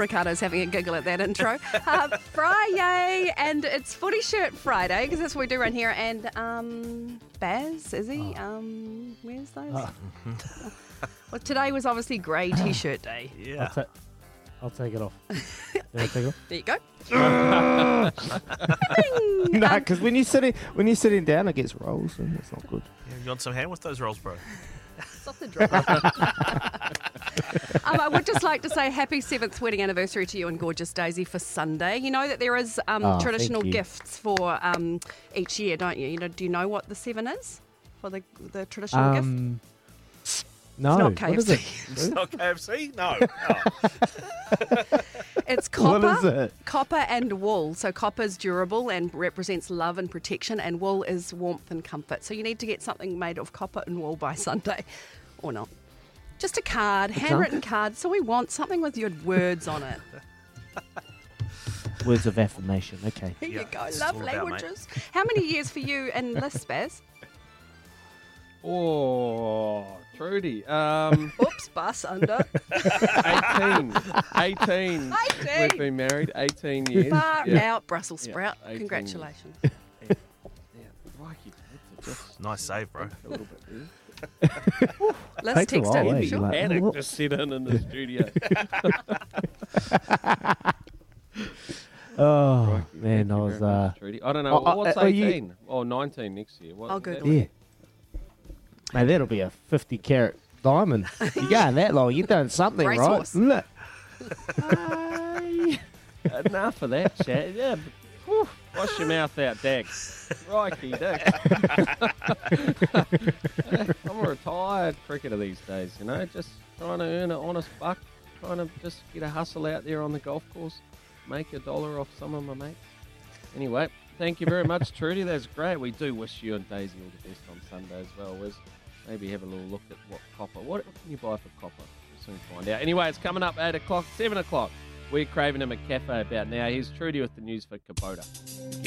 Ricardo's having a giggle at that intro. Uh, Friday, and it's footy shirt Friday because that's what we do around here. And um, Baz, is he? Um, where's those? well, today was obviously grey t-shirt day. I'll, ta- I'll take it off. Take it off. There you go. no, because when you're sitting when you're sitting down, it gets rolls, and it's not good. Yeah, you want some hand with those rolls, bro? Stop the drama. um, I would just like to say happy seventh wedding anniversary to you and gorgeous Daisy for Sunday. You know that there is um, Oh, traditional gifts for um, each year, don't you? You know, do you know what the seven is for the the traditional gift? Um, no, not KFC. it? It's not KFC? No. Oh. It's copper, What is it? copper and wool. So copper is durable and represents love and protection, and wool is warmth and comfort. So you need to get something made of copper and wool by Sunday, or not. Just a card, handwritten card. So we want something with your words on it. Words of affirmation. Okay. Here Yeah, you go. it's Love all about, mate. languages. How many years for you in Lisp, Baz? Oh, Trudy. Um, Oops, bus under. 18. 18. 18. We've been married 18 years. Far Yeah. out, Brussels Yeah, sprout. 18 Congratulations. Yeah, crikey, that's just nice save, bro. a little bit there. Let's Takes a text while, him. eh? Sure. Like, Panic what? just sit in in the studio. Oh Crikey, man, thank I you was. very Uh, Trudy. I don't know. Oh, oh, what's are you- 18? Oh, 19 next year. What, I'll what Google that- yeah. Mate, that'll be a fifty carat diamond. You going that long? You're doing something Racehorse. right? Look. Ay, Enough of that chat. Yeah. whew, wash your mouth out, Dag. Crikey, Dag. I'm a retired cricketer these days, you know, just trying to earn an honest buck, trying to just get a hustle out there on the golf course, make a dollar off some of my mates. Anyway, thank you very much, Trudy. That's great. We do wish you and Daisy all the best on Sunday as well, Wiz. Maybe have a little look at what copper. What, what can you buy for copper? We'll soon find out. Anyway, it's coming up 8 o'clock, 7 o'clock. We're craving him a cafe about now. Here's Trudy with the news for Kubota.